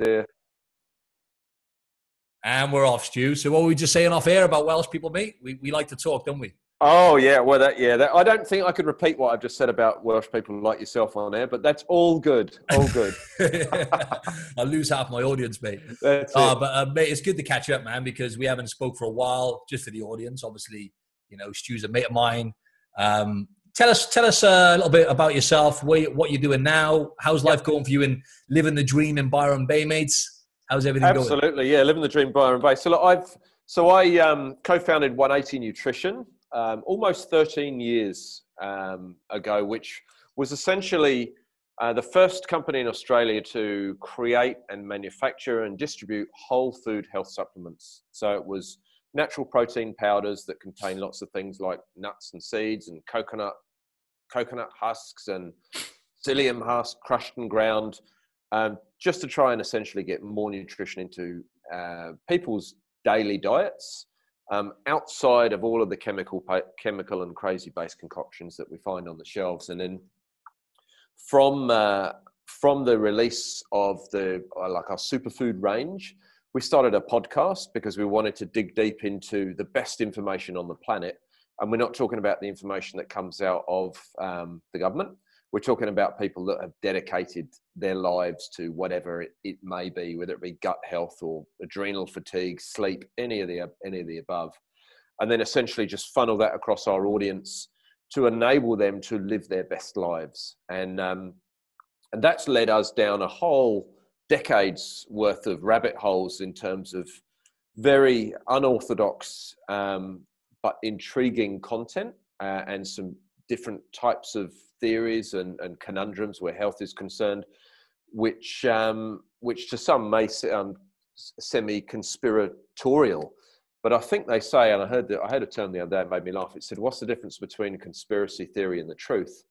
idea. And we're off, Stu. So what were we just saying off air about Welsh people, mate? We, we like to talk, don't we? Oh yeah, well that yeah, that, I don't think I could repeat what I've just said about Welsh people like yourself on air, but that's all good, all good. I lose half my audience, mate. That's Uh, it. but uh, mate, it's good to catch up, man, because we haven't spoke for a while. Just for the audience, obviously, you know, Stu's a mate of mine. Um, tell us, tell us uh, a little bit about yourself. What, you- what you're doing now? How's life going for you in living the dream in Byron Bay, mates? How's everything going? Absolutely, yeah, living the dream, Byron Bay. So look, I've so I um, co-founded 180 Nutrition um, almost 13 years um, ago, which was essentially uh, the first company in Australia to create and manufacture and distribute whole food health supplements. So it was natural protein powders that contain lots of things like nuts and seeds and coconut coconut husks and psyllium husk crushed and ground um, just to try and essentially get more nutrition into uh, people's daily diets um, outside of all of the chemical chemical and crazy based concoctions that we find on the shelves. And then from uh, from the release of the uh, like our superfood range we started a podcast because we wanted to dig deep into the best information on the planet and we're not talking about the information that comes out of um, the government we're talking about people that have dedicated their lives to whatever it, it may be, whether it be gut health or adrenal fatigue, sleep, any of the any of the above, and then essentially just funnel that across our audience to enable them to live their best lives. And um, and that's led us down a whole decades worth of rabbit holes in terms of very unorthodox um, but intriguing content uh, and some different types of theories and, and conundrums where health is concerned, which um, which to some may sound semi-conspiratorial, but I think they say, and I heard that I heard a term the other day that made me laugh. It said, "What's the difference between a conspiracy theory and the truth?"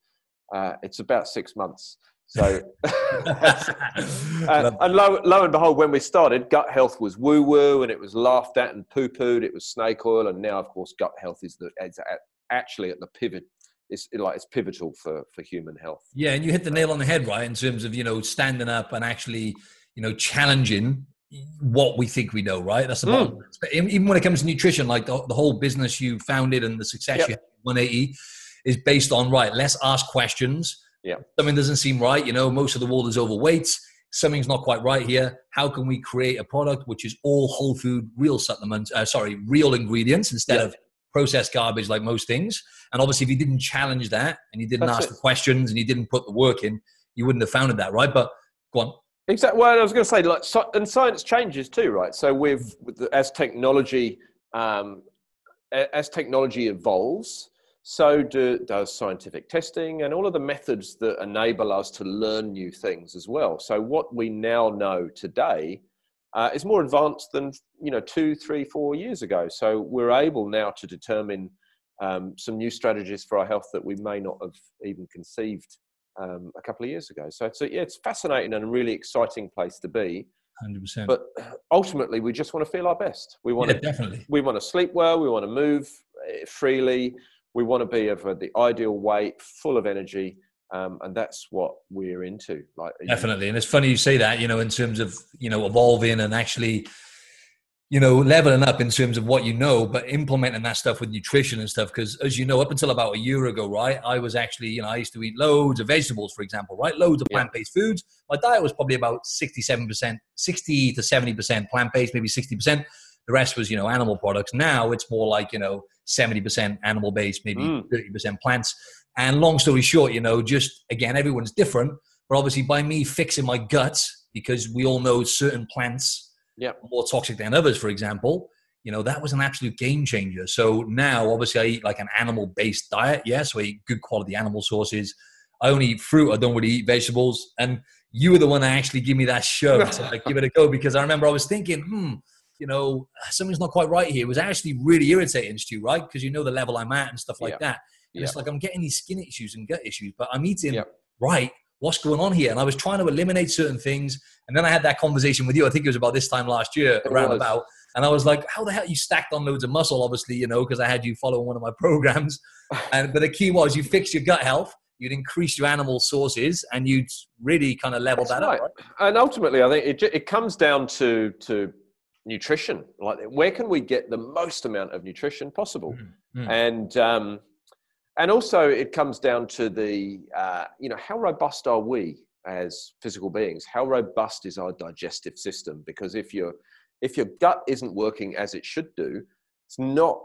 Uh, it's about six months. So, uh, and lo, lo and behold, when we started, gut health was woo woo and it was laughed at and poo pooed. It was snake oil, and now, of course, gut health is the is at, actually at the pivot. It's like it's pivotal for for human health. Yeah, and you hit the nail on the head, right? In terms of you know standing up and actually you know challenging what we think we know, right? That's the bottom. line. Even when it comes to nutrition, like the, the whole business you founded and the success Yep. you had, 180, is based on right. Let's ask questions. Yeah. something doesn't seem right. You know, most of the world is overweight. Something's not quite right here. How can we create a product which is all whole food, real supplements? Uh, sorry, real ingredients instead Yeah. of processed garbage like most things. And obviously, if you didn't challenge that and you didn't That's ask it. the questions and you didn't put the work in, you wouldn't have founded that, right? But go on. Exactly. Well, I was going to say, like, so, and science changes too, right? So, with, with the, as technology um, as technology evolves, so do, does scientific testing and all of the methods that enable us to learn new things as well. So, what we now know today uh, is more advanced than you know two, three, four years ago. So, we're able now to determine um, some new strategies for our health that we may not have even conceived um, a couple of years ago. So it's a, yeah, it's fascinating and a really exciting place to be. 100%. But ultimately, we just want to feel our best. We want yeah, to definitely. we want to sleep well. We want to move eh, freely. We want to be of the ideal weight, full of energy, um, and that's what we're into. Like Definitely. And it's funny you say that, you know, in terms of, you know, evolving and actually, you know, leveling up in terms of what you know, but implementing that stuff with nutrition and stuff. Because as you know, up until about a year ago, right, I was actually, you know, I used to eat loads of vegetables, for example, right? Loads of Yeah. plant based foods. My diet was probably about 67%, 60 to 70% plant based, maybe 60%. The rest was, you know, animal products. Now it's more like, you know, 70% animal based, maybe Mm. 30% plants. And long story short, you know, just again, everyone's different. But obviously, by me fixing my guts, because we all know certain plants Yeah. are more toxic than others, for example, you know, that was an absolute game changer. So now, obviously, I eat like an animal based diet. Yeah. So I eat good quality animal sources. I only eat fruit. I don't really eat vegetables. And you were the one that actually give me that shove to like, give it a go because I remember I was thinking, hmm, you know, something's not quite right here. Was actually really irritating, Stu, right? Because you know the level I'm at and stuff like Yeah. that. And Yeah. it's like I'm getting these skin issues and gut issues, but I'm eating Yeah. right. What's going on here? And I was trying to eliminate certain things. And then I had that conversation with you. I think it was about this time last year, It around was. about. And I was like, how the hell you stacked on loads of muscle, obviously, you know, because I had you follow one of my programs. And but the key was you fixed your gut health, you'd increase your animal sources, and you'd really kind of level That's that right. out. And ultimately, I think it, it comes down to, to nutrition. Like, where can we get the most amount of nutrition possible? Mm, mm. And, um, and also, it comes down to the, uh, you know, how robust are we as physical beings? How robust is our digestive system? Because if, your if your gut isn't working as it should do, it's not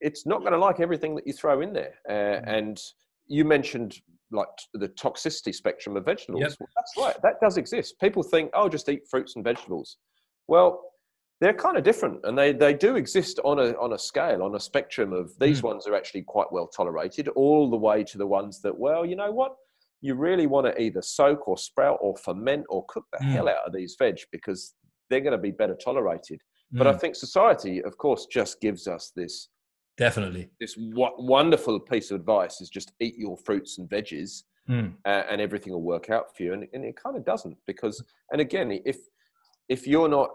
it's not going to like everything that you throw in there. Uh, Mm. and you mentioned like the toxicity spectrum of vegetables. Yep. Well, that's right. That does exist. People think, oh, just eat fruits and vegetables. Well, they're kind of different, and they they do exist on a on a scale, on a spectrum of these Mm. ones are actually quite well tolerated, all the way to the ones that, well, you know what. You really want to either soak or sprout or ferment or cook the Mm. hell out of these veg because they're going to be better tolerated. But I Mm, think society, of course, just gives us this definitely. this w- wonderful piece of advice: is just eat your fruits and veggies, Mm, uh, and everything will work out for you. And, and it kind of doesn't because, and again, if if you're not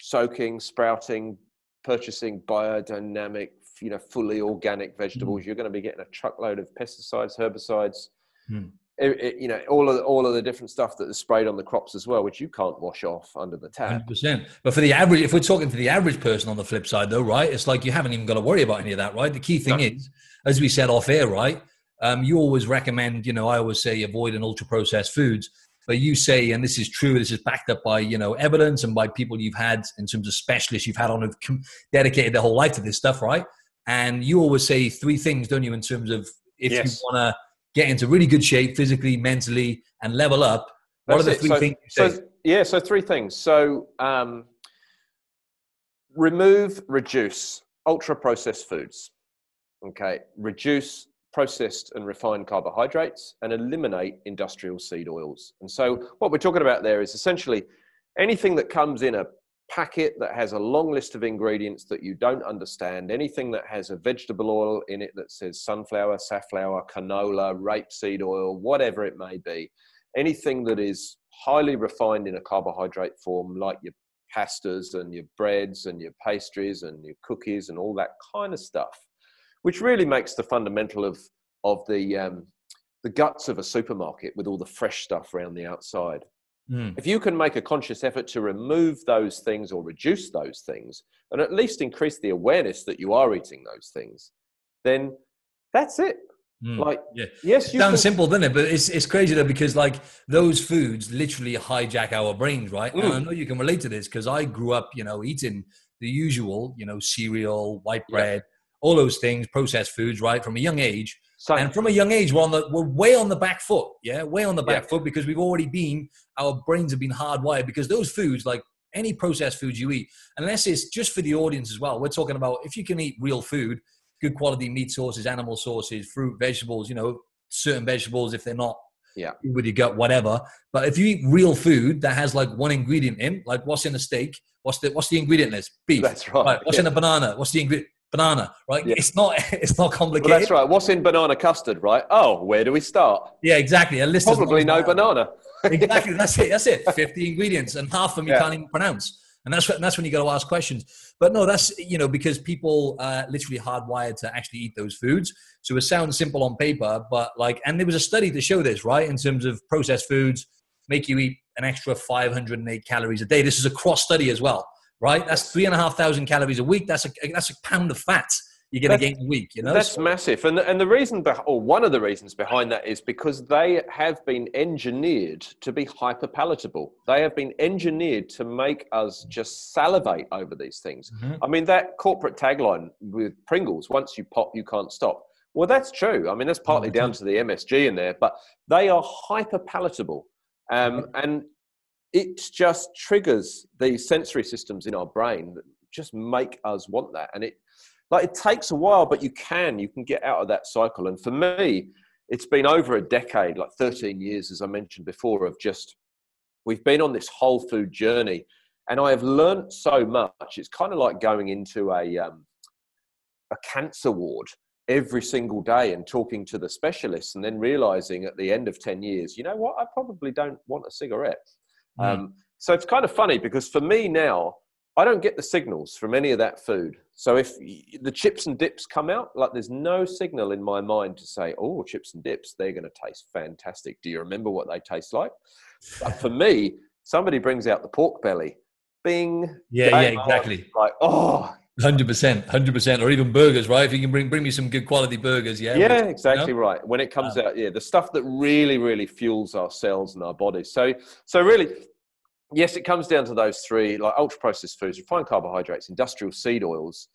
soaking, sprouting, purchasing biodynamic, you know, fully organic vegetables, you're going to be getting a truckload of pesticides, herbicides. Mm. it- it- you know all of the, all of the different stuff that is sprayed on the crops as well, which you can't wash off under the tap. Hundred percent. But for the average, if we're talking for the average person on the flip side, though, right? It's like you haven't even got to worry about any of that, right? The key thing No. is, as we said off air, right? Um, you always recommend, you know, I always say avoid an ultra processed foods, but you say, and this is true, this is backed up by you know evidence and by people you've had in terms of specialists you've had on who've dedicated their whole life to this stuff, right? And you always say three things, don't you, in terms of if Yes. you want to get into really good shape physically, mentally, and level up. What are the three so, things you say? So, yeah, so three things. So, um, remove, reduce ultra processed foods. Okay, reduce processed and refined carbohydrates and eliminate industrial seed oils. And so, what we're talking about there is essentially anything that comes in a packet that has a long list of ingredients that you don't understand, anything that has a vegetable oil in it that says sunflower, safflower, canola, rapeseed oil, whatever it may be, anything that is highly refined in a carbohydrate form, like your pastas and your breads and your pastries and your cookies and all that kind of stuff, which really makes the fundamental of of the um, the guts of a supermarket with all the fresh stuff around the outside. Mm. If you can make a conscious effort to remove those things or reduce those things, and at least increase the awareness that you are eating those things, then that's it. Mm. Like, Yeah. yes, It sounds can, simple, doesn't it? But it's it's crazy though because like those foods literally hijack our brains, right? And I Mm. know you can relate to this because I grew up, you know, eating the usual, you know, cereal, white Yeah. All those things, processed foods, right, from a young age. Same. And from a young age, we're on the we're way on the back foot, yeah, way on the back Yeah. foot because we've already been our brains have been hardwired because those foods, like any processed foods you eat, unless it's just for the audience as well, we're talking about if you can eat real food, good quality meat sources, animal sources, fruit, vegetables, you know, certain vegetables if they're not Yeah. with your gut, whatever. But if you eat real food that has like one ingredient in, like what's in a steak, what's the what's the ingredient list? Beef. That's right. Right. What's yeah. in a banana? What's the ingredient? Banana. Right. Yeah. It's not. It's not Well, complicated. that's right. What's in banana custard, right? Oh, where do we start? Yeah, exactly. A list Probably no long as that. banana. exactly. That's it. That's it. Fifty ingredients, and half of them you Yeah. can't even pronounce. And that's when, that's when you got to ask questions. But no, that's you know because people uh, literally hardwired to actually eat those foods. So it sounds simple on paper, but like, and there was a study to show this, right? In terms of processed foods, make you eat an extra 508 calories a day. This is a cross study as well, right? That's three and a half thousand calories a week. That's a that's a pound of fat you're going to gain a week. You know, That's So- massive, and and the reason, beh- or one of the reasons behind that is because they have been engineered to be hyper palatable. They have been engineered to make us just salivate over these things. Mhm. I mean, that corporate tagline with Pringles: "Once you pop, you can't stop." Well, that's true. I mean, that's partly down to the MSG in there, but they are hyper palatable, um, and it just triggers these sensory systems in our brain that just make us want that. And it like it takes a while, but you can you can get out of that cycle. And for me, it's been over a decade, like 13 years, as I mentioned before, of just we've been on this whole food journey, and I have learned so much. It's kind of like going into a um, a cancer ward every single day and talking to the specialists, and then realizing at the end of 10 years, you know what, I probably don't want a cigarette. Mm. Um, so it's kind of funny because for me now, I don't get the signals from any of that food. So if the chips and dips come out, like there's no signal in my mind to say, oh, chips and dips, they're going to taste fantastic. Do you remember what they taste like? But for me, somebody brings out the pork belly, bing. Yeah, yeah, exactly. On, like, oh. Hundred percent, hundred percent, or even burgers, right? If you can bring bring me some good quality burgers, yeah. Yeah, exactly you know? right. When it comes um, out, yeah, the stuff that really, really fuels our cells and our bodies. So, so really, yes, it comes down to those three like ultra processed foods, refined carbohydrates, industrial seed oils,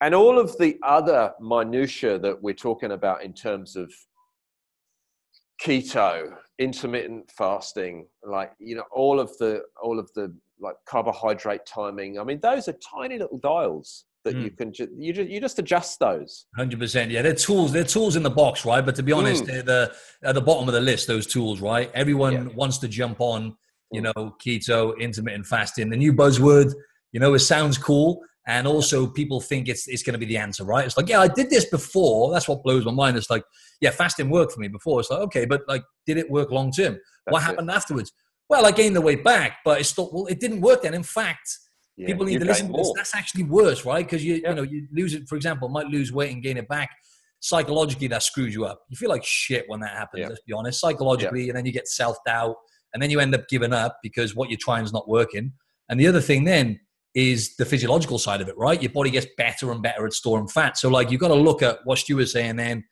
and all of the other minutiae that we're talking about in terms of keto, intermittent fasting, like you know, all of the all of the like carbohydrate timing. I mean, those are tiny little dials that mm. you can ju- you just you just adjust those. Hundred percent, yeah. They're tools. They're tools in the box, right? But to be honest, mm. they're the at the bottom of the list. Those tools, right? Everyone yeah. wants to jump on you know, keto, intermittent fasting, the new buzzword, you know, it sounds cool. And also people think it's, it's going to be the answer, right? It's like, yeah, I did this before. That's what blows my mind. It's like, yeah, fasting worked for me before. It's like, okay, but like, did it work long term? What happened it. afterwards? Well, I gained the weight back, but it's still, well, it didn't work then. In fact, yeah, people need to listen to this. That's actually worse, right? Because you, yeah. you know, you lose it, for example, might lose weight and gain it back. Psychologically, that screws you up. You feel like shit when that happens, yeah. let's be honest. Psychologically, and then you get self doubt and then you end up giving up because what you're trying is not working. And the other thing then is the physiological side of it, right? Your body gets better and better at storing fat. So like you've got to look at what Stu was saying then,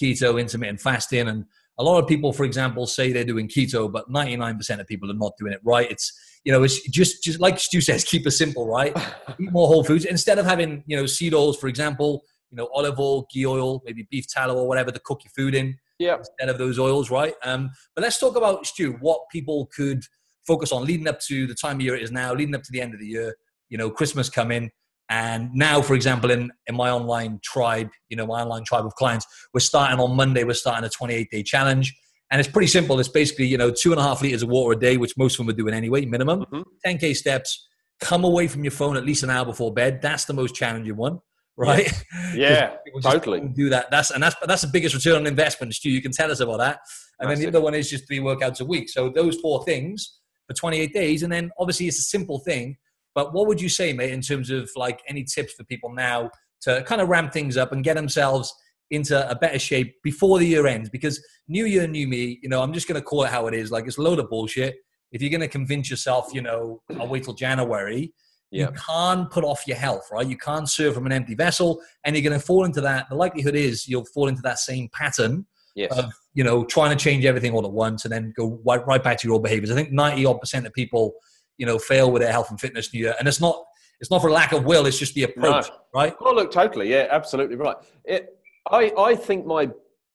keto, intermittent fasting, and a lot of people, for example, say they're doing keto, but 99% of people are not doing it right. It's you know, it's just just like Stu says, keep it simple, right? Eat more whole foods instead of having you know seed oils, for example, you know, olive oil, ghee oil, maybe beef tallow or whatever to cook your food in yeah. instead of those oils, right? Um, but let's talk about Stu. What people could focus on leading up to the time of year it is now, leading up to the end of the year. You know, Christmas coming, and now, for example, in in my online tribe, you know, my online tribe of clients, we're starting on Monday. We're starting a 28 day challenge. And it's pretty simple. It's basically, you know, two and a half liters of water a day, which most of them are doing anyway, minimum. Mm-hmm. 10K steps. Come away from your phone at least an hour before bed. That's the most challenging one right? Yeah, totally. Do that. That's and that's that's the biggest return on investment, Stu. You can tell us about that. And then the other one is just three workouts a week. So those four things for 28 days, and then obviously it's a simple thing. But what would you say, mate, in terms of like any tips for people now to kind of ramp things up and get themselves into a better shape before the year ends? Because new year, new me. You know, I'm just going to call it how it is. Like it's a load of bullshit. If you're going to convince yourself, you know, I'll wait till January you can't put off your health, right? You can't serve from an empty vessel, and you're going to fall into that. The likelihood is you'll fall into that same pattern yes. of you know trying to change everything all at once and then go right, right back to your old behaviors. I think ninety odd percent of people, you know, fail with their health and fitness new year, and it's not it's not for lack of will. It's just the approach, no. right? Oh, look, totally, yeah, absolutely right. It, I I think my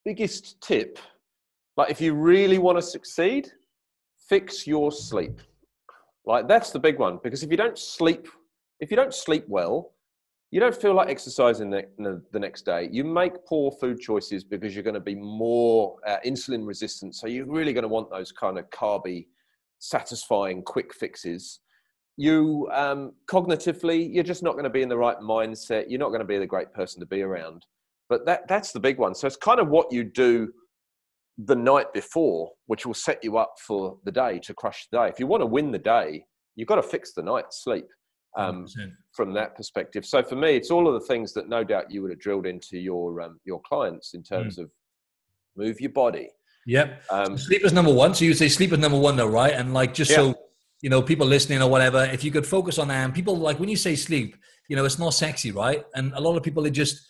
biggest tip, like if you really want to succeed, fix your sleep. Like that's the big one because if you don't sleep, if you don't sleep well, you don't feel like exercising the, the next day. You make poor food choices because you're going to be more uh, insulin resistant. So you're really going to want those kind of carby, satisfying quick fixes. You um, cognitively, you're just not going to be in the right mindset. You're not going to be the great person to be around. But that that's the big one. So it's kind of what you do the night before, which will set you up for the day to crush the day. If you want to win the day, you've got to fix the night's sleep um, from that perspective. So for me, it's all of the things that no doubt you would have drilled into your um, your clients in terms mm. of move your body. Yep. Um, so sleep is number one. So you say sleep is number one, though, right? And like just yeah. so you know, people listening or whatever, if you could focus on that, and people like when you say sleep, you know, it's not sexy, right? And a lot of people are just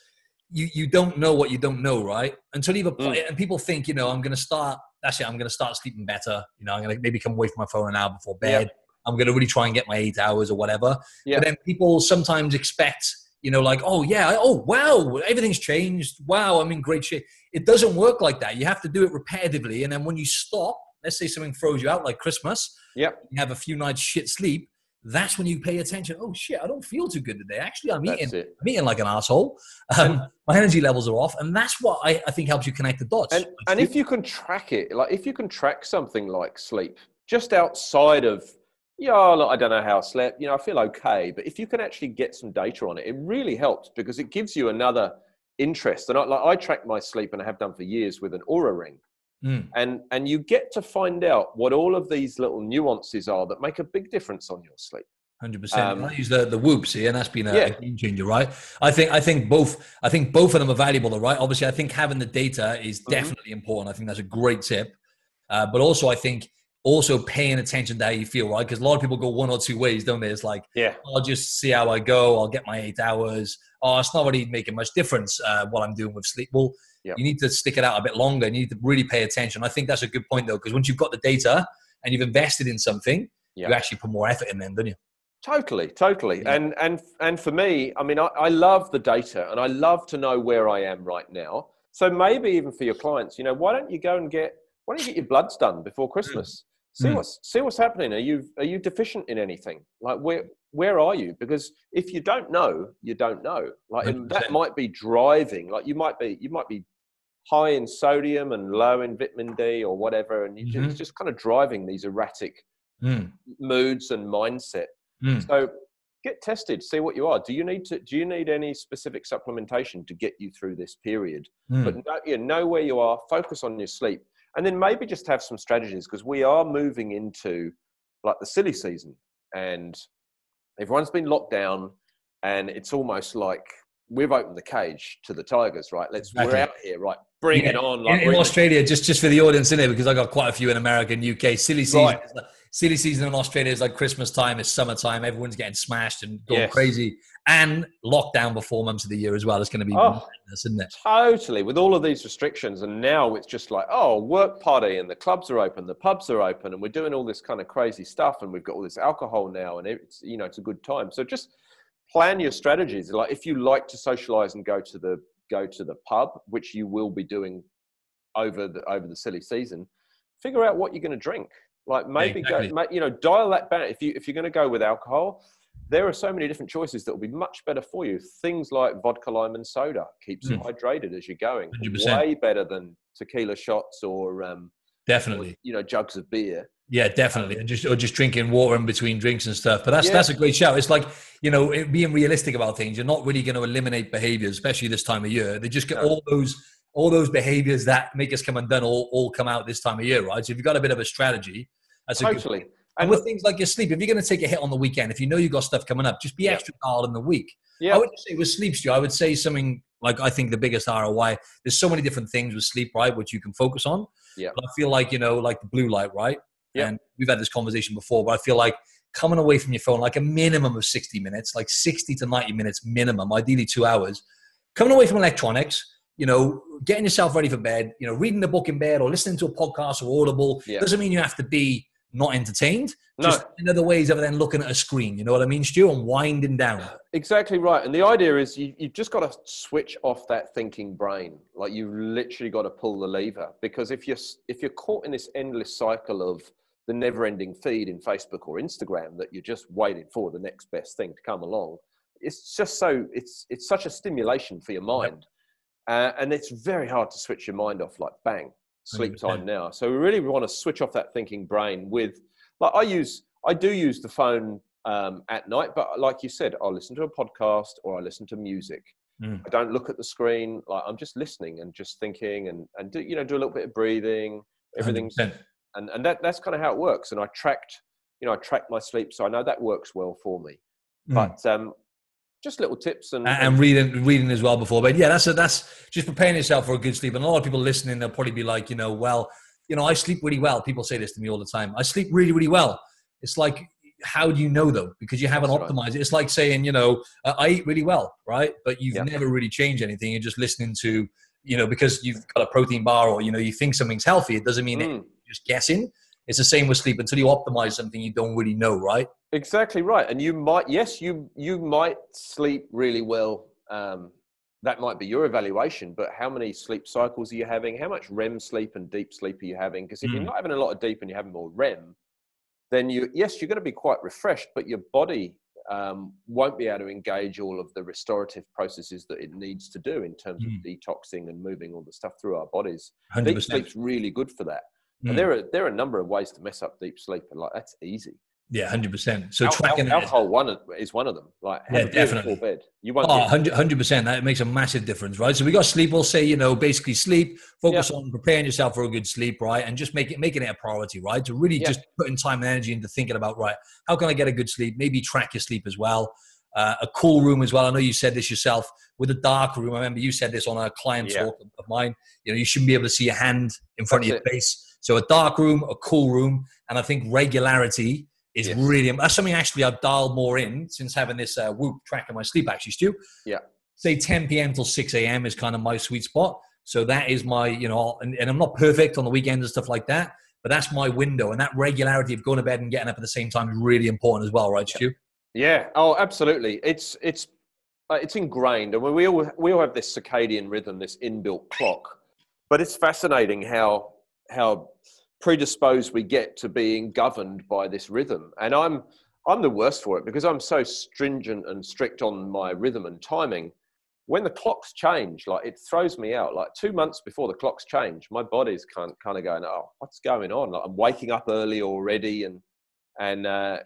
you you don't know what you don't know, right? Until you've applied, mm. and people think, you know, I'm going to start. That's it. I'm going to start sleeping better. You know, I'm going to maybe come away from my phone an hour before bed. Yep. I'm going to really try and get my eight hours or whatever. But then people sometimes expect, you know, like, oh yeah, oh wow, everything's changed. Wow, I'm in great shape. It doesn't work like that. You have to do it repetitively, and then when you stop, let's say something throws you out like Christmas. Yep. You have a few nights shit sleep that's when you pay attention. Oh shit, I don't feel too good today. Actually, I'm eating, I'm eating like an asshole. Um, my energy levels are off, and that's what I, I, think helps you connect the dots. And, and if you can track it, like if you can track something like sleep, just outside of yeah, look, I don't know how I slept. You know, I feel okay, but if you can actually get some data on it, it really helps because it gives you another interest. And I, like, I track my sleep, and I have done for years with an Oura ring. Mm. And and you get to find out what all of these little nuances are that make a big difference on your sleep. Hundred percent. I use the the whoops here, and that's been a, yeah. a, game changer, right? I think I think both I think both of them are valuable, right? Obviously, I think having the data is mm-hmm. definitely important. I think that's a great tip, uh, but also I think also paying attention to how you feel, right? Because a lot of people go one or two ways, don't they? It's like, yeah, I'll just see how I go. I'll get my eight hours. Oh, it's not really making much difference uh, what I'm doing with sleep. Well, yep. you need to stick it out a bit longer. You need to really pay attention. I think that's a good point, though, because once you've got the data and you've invested in something, yep. you actually put more effort in them, don't you? Totally, totally. Yeah. And and and for me, I mean, I, I love the data and I love to know where I am right now. So maybe even for your clients, you know, why don't you go and get why don't you get your bloods done before Christmas? See mm. what's see what's happening. Are you are you deficient in anything? Like where where are you? Because if you don't know, you don't know. Like that might be driving. Like you might be you might be high in sodium and low in vitamin D or whatever, and you mm-hmm. just, just kind of driving these erratic mm. moods and mindset. Mm. So get tested, see what you are. Do you need to? Do you need any specific supplementation to get you through this period? Mm. But know, you know where you are. Focus on your sleep, and then maybe just have some strategies because we are moving into like the silly season, and everyone's been locked down, and it's almost like we've opened the cage to the tigers, right? Let's exactly. we're out here, right? Bring yeah. it on. Like, in, in Australia, just just for the audience in here, because I got quite a few in America and UK. Silly season. Right silly season in Australia is like Christmas time, it's summertime, everyone's getting smashed and going yes. crazy. And lockdown before months of the year as well. It's going to be oh, madness, isn't it? Totally. With all of these restrictions, and now it's just like, oh, work party, and the clubs are open, the pubs are open, and we're doing all this kind of crazy stuff, and we've got all this alcohol now, and it's you know it's a good time. So just plan your strategies. Like if you like to socialize and go to the go to the pub, which you will be doing over the over the silly season, figure out what you're going to drink like maybe exactly. go, you know, dial that back. If you if you're going to go with alcohol, there are so many different choices that will be much better for you. Things like vodka lime and soda keeps mm. you hydrated as you're going. 100%. Way better than tequila shots or um, definitely or, you know jugs of beer. Yeah, definitely, and just or just drinking water in between drinks and stuff. But that's yeah. that's a great shout. It's like you know it, being realistic about things. You're not really going to eliminate behaviors, especially this time of year. They just get no. all those all those behaviors that make us come undone all, all come out this time of year, right? So if you've got a bit of a strategy, that's totally. And with things like your sleep, if you're going to take a hit on the weekend, if you know you've got stuff coming up, just be yeah. extra hard in the week. Yeah. I would say with sleep, Stu, I would say something like I think the biggest ROI. There's so many different things with sleep, right, which you can focus on. Yeah. But I feel like you know, like the blue light, right? Yeah. And we've had this conversation before, but I feel like coming away from your phone, like a minimum of 60 minutes, like 60 to 90 minutes minimum, ideally two hours, coming away from electronics, you know, getting yourself ready for bed, you know, reading the book in bed or listening to a podcast or Audible yeah. doesn't mean you have to be not entertained. No. Just in other ways other than looking at a screen. You know what I mean, Stu? And winding down. Exactly right. And the idea is you, you've just got to switch off that thinking brain. Like you've literally got to pull the lever. Because if you're if you're caught in this endless cycle of the never-ending feed in Facebook or Instagram that you're just waiting for the next best thing to come along, it's just so it's it's such a stimulation for your mind. Yep. Uh, and it's very hard to switch your mind off like bang sleep time now. So we really want to switch off that thinking brain with, like I use, I do use the phone um, at night, but like you said, I'll listen to a podcast or I listen to music. Mm. I don't look at the screen. Like I'm just listening and just thinking and, and do, you know, do a little bit of breathing, everything's, 100%. and, and that, that's kind of how it works. And I tracked, you know, I tracked my sleep. So I know that works well for me. Mm. But um, just little tips and, and reading reading as well before but yeah that's a, that's just preparing yourself for a good sleep. And a lot of people listening they'll probably be like you know well you know i sleep really well. People say this to me all the time. I sleep really really well. It's like how do you know though? Because you haven't that's optimized right. it. It's like saying you know uh, i eat really well right? But you've never really changed anything. You're just listening to you know because you've got a protein bar or you know you think something's healthy it doesn't mean mm. it, just guessing it's the same with sleep until you optimize something you don't really know right Exactly right. And you might, yes, you you might sleep really well. Um, that might be your evaluation, but how many sleep cycles are you having? How much REM sleep and deep sleep are you having? Because if mm. you're not having a lot of deep and you're having more REM, then you yes, you're going to be quite refreshed, but your body um, won't be able to engage all of the restorative processes that it needs to do in terms mm. of detoxing and moving all the stuff through our bodies. 100%. Deep sleep's really good for that. Mm. And there are there are a number of ways to mess up deep sleep, and like that's easy Yeah, hundred percent. So Al- tracking al- alcohol one is one of them. Like Yeah, definitely. bed. You won't. Oh, 100 percent. That makes a massive difference, right? So we got sleep. We'll say, you know, basically sleep. Focus on preparing yourself for a good sleep, right? And just make it making it a priority, right? To really Yeah. just putting time and energy into thinking about, right? How can I get a good sleep? Maybe track your sleep as well. Uh, a cool room as well. I know you said this yourself with a dark room. I remember you said this on a client Yeah. talk of mine. You know, you shouldn't be able to see your hand in front That's of your face. So a dark room, a cool room, and I think regularity is Yes. really that's something actually I've dialed more in since having this uh, Whoop tracking my sleep. Actually, Stu. Yeah. Say 10 p.m. till 6 a.m. is kind of my sweet spot. So that is my, you know, and, and I'm not perfect on the weekends and stuff like that, but that's my window. And that regularity of going to bed and getting up at the same time is really important as well, right, Stu? Yeah. Oh, absolutely. It's it's uh, it's ingrained, and we all we all have this circadian rhythm, this inbuilt clock. But it's fascinating how how predisposed we get to being governed by this rhythm. And I'm I'm the worst for it because I'm so stringent and strict on my rhythm and timing. When the clocks change, like it throws me out. Like two months before the clocks change, my body's kind kind of going, "Oh, what's going on?" Like I'm waking up early already, and and uh,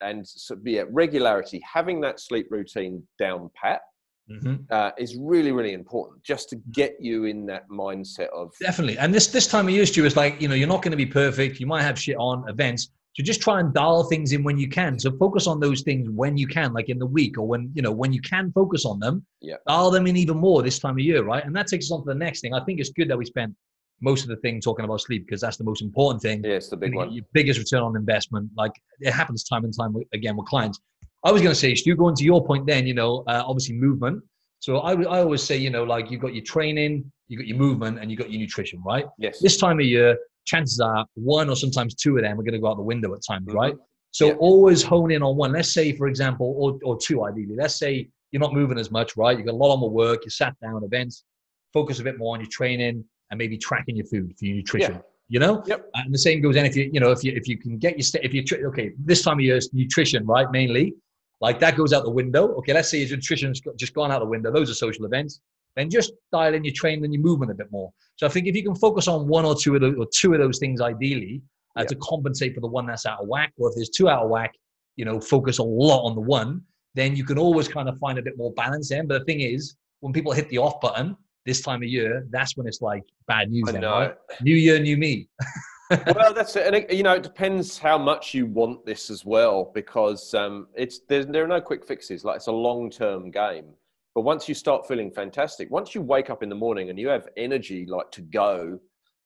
and so, yeah, regularity, having that sleep routine down pat Mm-hmm. uh, is really, really important just to get you in that mindset of Definitely. And this this time of year, Stu, is like, you know, you're not going to be perfect. You might have shit on events. So just try and dial things in when you can. So focus on those things when you can, like in the week or when, you know, when you can focus on them, Yeah. dial them in even more this time of year, right? And that takes us on to the next thing. I think it's good that we spent most of the thing talking about sleep because that's the most important thing. yeah, it's the big one. Your biggest return on investment. Like it happens time and time again with clients. I was going to say, Stu, going to your point then, you know, uh, obviously movement. So I, I always say, you know, like you've got your training, you've got your movement, and you've got your nutrition, right? Yes. This time of year, chances are one or sometimes two of them are going to go out the window at times, Mhm. right? So Yeah. always hone in on one. Let's say, for example, or, or two ideally. Let's say you're not moving as much, right? You've got a lot on the work, you sat down, events, focus a bit more on your training and maybe tracking your food for your nutrition. Yeah. You know, Yep. and the same goes in if you, you know, if you if you can get your st- if you tra- okay, this time of year is nutrition, right? Mainly, like that goes out the window. Okay, let's say your nutrition's just gone out the window. Those are social events. Then just dial in your training and your movement a bit more. So I think if you can focus on one or two of those or two of those things ideally uh, Yeah. to compensate for the one that's out of whack, or if there's two out of whack, you know, focus a lot on the one. Then you can always kind of find a bit more balance then. But the thing is, when people hit the off button this time of year, that's when it's like bad news. I then, know. right? New year, new me. well, that's it. And you know, it depends how much you want this as well, because um, it's there are no quick fixes. Like it's a long term game. But once you start feeling fantastic, once you wake up in the morning and you have energy like to go,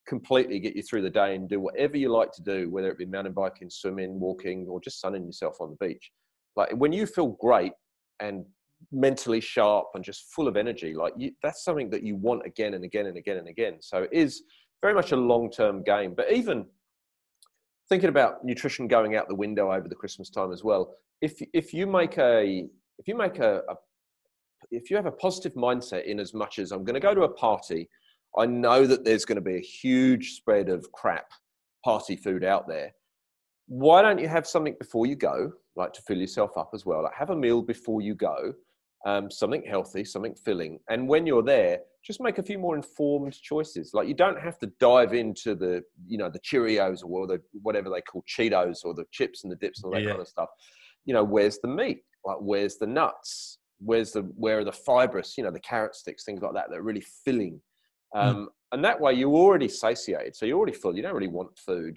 completely get you through the day and do whatever you like to do, whether it be mountain biking, swimming, walking, or just sunning yourself on the beach. Like when you feel great and mentally sharp and just full of energy, like you, that's something that you want again and again and again and again. So it is very much a long term game. But even thinking about nutrition going out the window over the Christmas time as well, if if you make a if you make a, a if you have a positive mindset in as much as I'm going to go to a party, I know that there's going to be a huge spread of crap party food out there. Why don't you have something before you go, like to fill yourself up as well? Like have a meal before you go, um, something healthy, something filling, and when you're there, just make a few more informed choices. Like you don't have to dive into the, you know, the Cheerios or the whatever they call Cheetos or the chips and the dips and all that Yeah. kind of stuff. You know, where's the meat? Like where's the nuts? Where's the where are the fibrous? You know, the carrot sticks, things like that. That are really filling. Um, And that way, you're already satiated, so you're already full. You don't really want food.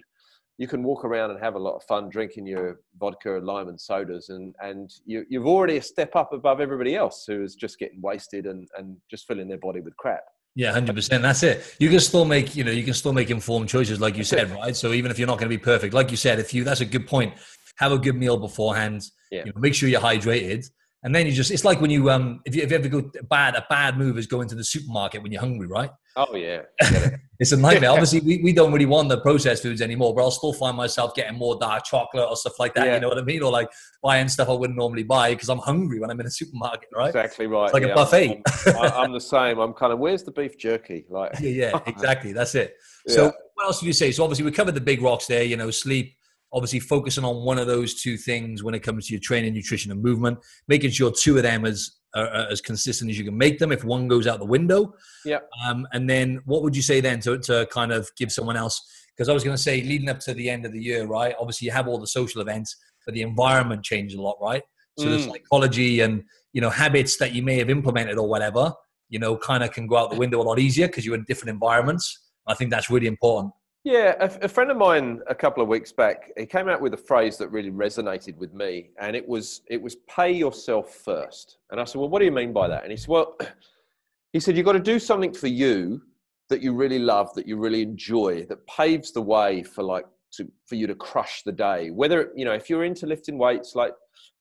You can walk around and have a lot of fun drinking your vodka and lime and sodas, and and you, you've already a step up above everybody else who is just getting wasted and and just filling their body with crap. Yeah, hundred percent. That's it. You can still make, you know, you can still make informed choices, like you said, right? So even if you're not going to be perfect, like you said, if you, that's a good point. Have a good meal beforehand. Yeah. You know, make sure you're hydrated, and then you just. It's like when you, um, if you, if you ever go bad, a bad move is going to the supermarket when you're hungry, right? Oh yeah, it. It's a nightmare. Obviously, we, we don't really want the processed foods anymore, but I'll still find myself getting more dark chocolate or stuff like that. Yeah. You know what I mean? Or like buying stuff I wouldn't normally buy because I'm hungry when I'm in a supermarket, right? exactly right. It's like a buffet. I'm, I'm- the same. I'm kind of where's the beef jerky? Like Yeah, yeah, exactly. That's it. So, Yeah. what else did you say? So, obviously, we covered the big rocks there. You know, sleep. Obviously, focusing on one of those two things when it comes to your training, nutrition, and movement. Making sure two of them is are, are as consistent as you can make them. If one goes out the window, Yeah. Um, and then, what would you say then to to kind of give someone else? Because I was going to say, leading up to the end of the year, right? Obviously, you have all the social events, but the environment changes a lot, right? So Mm. the psychology and you know habits that you may have implemented or whatever, you know, kind of can go out the window a lot easier because you're in different environments. I think that's really important. Yeah, a, a friend of mine a couple of weeks back, he came out with a phrase that really resonated with me, and it was it was pay yourself first. And I said, well, what do you mean by that? And he said, well, he said you've got to do something for you that you really love, that you really enjoy, that paves the way for like to for you to crush the day. Whether you know if you're into lifting weights, like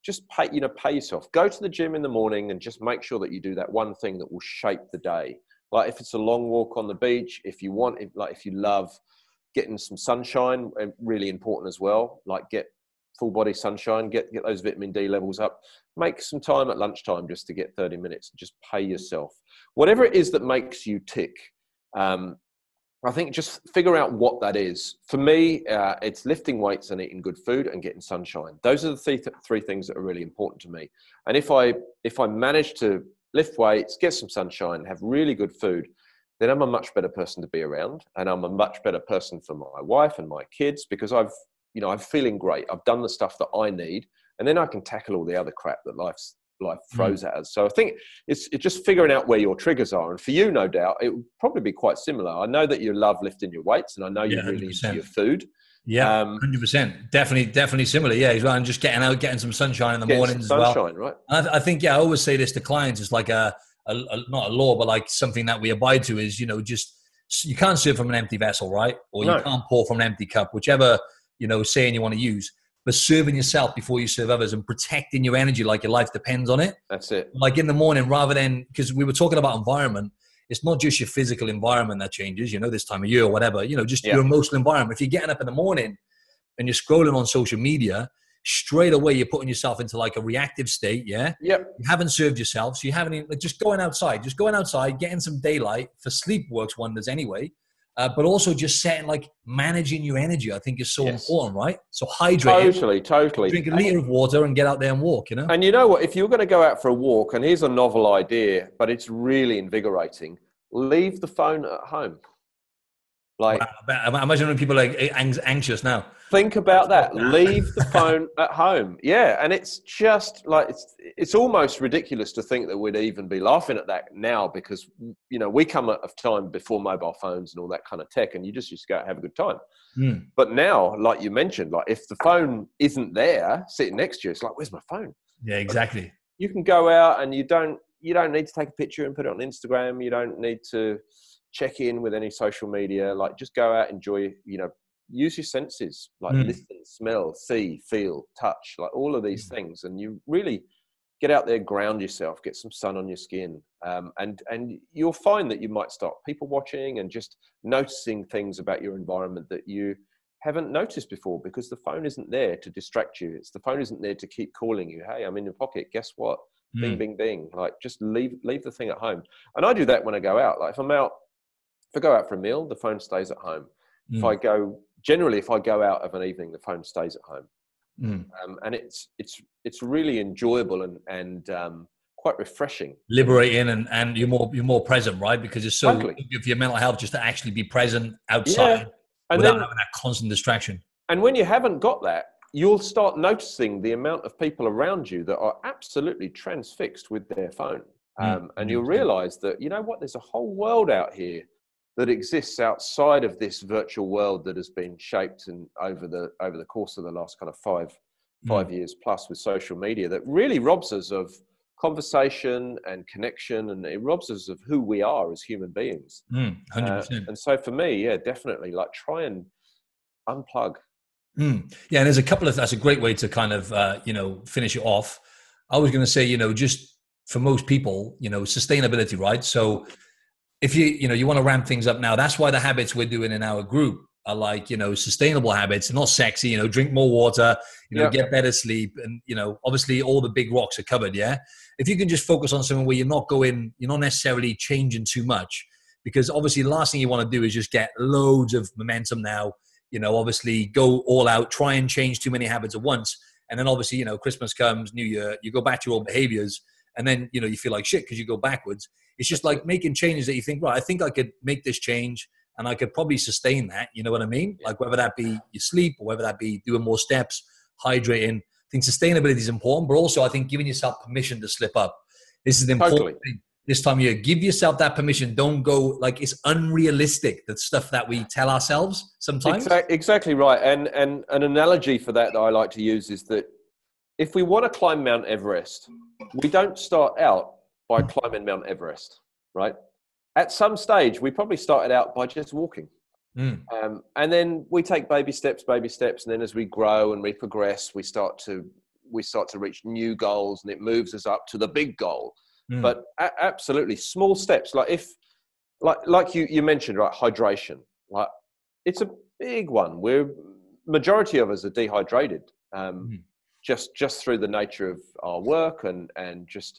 just pay you know pay yourself. Go to the gym in the morning and just make sure that you do that one thing that will shape the day. Like if it's a long walk on the beach, if you want, if, like if you love getting some sunshine, uh, really important as well. Like get full body sunshine, get get those vitamin D levels up. Make some time at lunchtime just to get 30 minutes. Just pay yourself. Whatever it is that makes you tick. Um, I think just figure out what that is. For me, uh, it's lifting weights and eating good food and getting sunshine. Those are the three, three things that are really important to me. And if I if I manage to lift weights, get some sunshine, have really good food, then I'm a much better person to be around, and I'm a much better person for my wife and my kids because I've you know I'm feeling great. I've done the stuff that I need, and then I can tackle all the other crap that life's life throws at us. So I think it's, it's just figuring out where your triggers are. And for you, no doubt, it would probably be quite similar. I know that you love lifting your weights, and I know you're Yeah, really into your food. Yeah, Um, hundred percent. Definitely, definitely similar. Yeah, as well. And just getting out, getting some sunshine in the mornings as well. sunshine, right? I, I think yeah, I always say this to clients. It's like a, a, a not a law, but like something that we abide to is you know just you can't serve from an empty vessel, right? Or you No. can't pour from an empty cup, whichever you know saying you want to use. But serving yourself before you serve others and protecting your energy like your life depends on it. That's it. Like in the morning, rather than because we were talking about environment. It's not just your physical environment that changes, you know, this time of year or whatever, you know, just Yeah. your emotional environment. If you're getting up in the morning and you're scrolling on social media, straight away you're putting yourself into like a reactive state, yeah? Yep. you haven't served yourself, so you haven't even, like, just going outside, just going outside, getting some daylight for sleep works wonders anyway. Uh, but also just setting like managing your energy, I think is so Yes. important, right? So hydrate, Totally, totally. drink a liter of water, and get out there and walk. You know, And you know what? If you're going to go out for a walk, and here's a novel idea, but it's really invigorating, leave the phone at home. Like, Wow, I imagine when people are like anxious now. think about that. Leave the phone at home. Yeah. And it's just like, it's, it's almost ridiculous to think that we'd even be laughing at that now because, you know, we come at a time before mobile phones and all that kind of tech, and you just used to go out and have a good time. Mm. But now, like you mentioned, like if the phone isn't there sitting next to you, it's like, where's my phone? Yeah, exactly. you can go out and you don't you don't need to take a picture and put it on Instagram. You don't need to check in with any social media. Like just go out, enjoy. You know, use your senses. Like Mm. listen, smell, see, feel, touch. Like all of these things, and you really get out there, ground yourself, get some sun on your skin, um, and and you'll find that you might start people watching and just noticing things about your environment that you haven't noticed before because the phone isn't there to distract you. It's the phone isn't there to keep calling you. Hey, I'm in your pocket. Guess what? Bing, Mm. bing, bing. Like just leave leave the thing at home. And I do that when I go out. Like if I'm out, I go out for a meal, the phone stays at home. If Mm. I go generally, if I go out of an evening, the phone stays at home. Mm. Um, and it's it's it's really enjoyable and and um, quite refreshing. Liberating and, and you're more you're more present, right? Because it's so Totally. good for your mental health just to actually be present outside And without then having that constant distraction. And when you haven't got that, you'll start noticing the amount of people around you that are absolutely transfixed with their phone. Mm, Um, and you'll realize that, you know what, there's a whole world out here that exists outside of this virtual world that has been shaped and over the over the course of the last kind of five Mm. five years plus with social media that really robs us of conversation and connection and it robs us of who we are as human beings Mm, Uh, 100%. and so for me yeah definitely like try and unplug Mm. Yeah, and there's a couple of. That's a great way to kind of uh, you know finish it off. I was going to say you know just for most people you know sustainability, right? So if you you know you want to ramp things up now, that's why the habits we're doing in our group are like you know sustainable habits, not sexy. You know, drink more water, you know, Yeah. get better sleep, and you know obviously all the big rocks are covered. Yeah, if you can just focus on something where you're not going, you're not necessarily changing too much, because obviously the last thing you want to do is just get loads of momentum now you know obviously go all out try and change too many habits at once and then obviously you know christmas comes new year you go back to your old behaviors and then you know you feel like shit because you go backwards it's just like making changes that you think right i think i could make this change and i could probably sustain that you know what i mean like whether that be your sleep or whether that be doing more steps hydrating i think sustainability is important, but also I think giving yourself permission to slip up. This is the important Totally. thing this time of year. Give yourself that permission. Don't go like it's unrealistic. The stuff that we tell ourselves sometimes. Exactly, exactly right. And and an analogy for that that I like to use is that if we want to climb Mount Everest, we don't start out by climbing Mount Everest, right? At some stage, we probably started out by just walking. Mm. Um, and then we take baby steps, baby steps, and then as we grow and we progress, we start to we start to reach new goals, and it moves us up to the big goal. Mm. But a- absolutely, small steps. Like if, like like you you mentioned, right? Hydration. Like it's a big one. We're majority of us are dehydrated, um, Mhm. Just just through the nature of our work and and just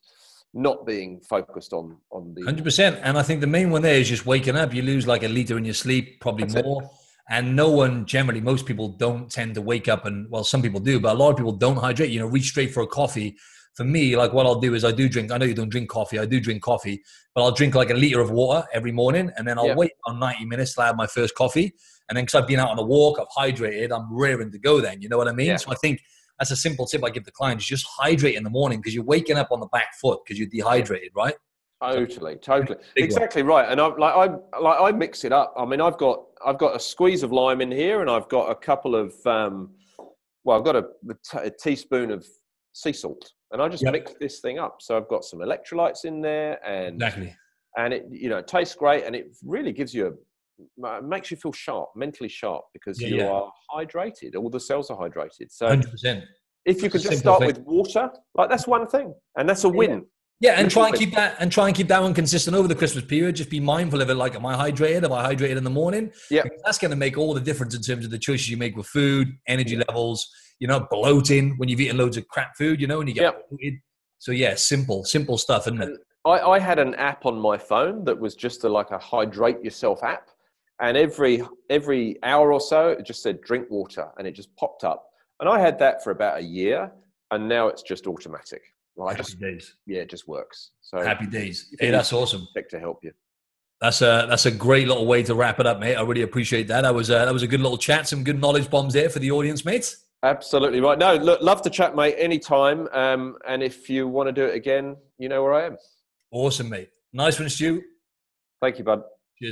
not being focused on on the Hundred percent. And I think the main one there is just waking up. You lose like a liter in your sleep, probably That's it. more. And no one generally, most people don't tend to wake up and well, some people do, but a lot of people don't hydrate. You know, reach straight for a coffee. For me, like what I'll do is I do drink. I know you don't drink coffee. I do drink coffee, but I'll drink like a liter of water every morning, and then I'll Yeah. wait on ninety minutes till I have my first coffee. And then because I've been out on a walk, I've hydrated. I'm raring to go. Then you know what I mean. Yeah. So I think that's a simple tip I give the clients: just hydrate in the morning because you're waking up on the back foot because you're dehydrated, right? Totally, totally, Big one. exactly right. And I like I like I mix it up. I mean, I've got I've got a squeeze of lime in here, and I've got a couple of um, well, I've got a, a t- a teaspoon of sea salt, and I just Yep. mix this thing up. So I've got some electrolytes in there, and Exactly. and it you know it tastes great, and it really gives you a makes you feel sharp, mentally sharp, because Yeah, you yeah. are hydrated. All the cells are hydrated. So Hundred percent. if you could just start thing. with water, like that's one thing, and that's a win. Yeah, and try and keep that and try and keep that one consistent over the Christmas period. Just be mindful of it. Like, am I hydrated? Am I hydrated in the morning? Yeah, that's going to make all the difference in terms of the choices you make with food, energy levels. You know, bloating when you've eaten loads of crap food. You know, and you get Yep. bloated. So yeah, simple, simple stuff, isn't it? I, I had an app on my phone that was just a, like a hydrate yourself app, and every every hour or so it just said drink water, and it just popped up. And I had that for about a year, and now it's just automatic. Well, Happy just days. yeah, it just works. So Happy days. Hey, that's awesome. to help you. That's a that's a great little way to wrap it up, mate. I really appreciate that. That was a, that was a good little chat. Some good knowledge bombs there for the audience, mate. Absolutely right. No, look, love to chat, mate, anytime. Um, and if you want to do it again, you know where I am. Awesome, mate. Nice one, Stu. Thank you, bud.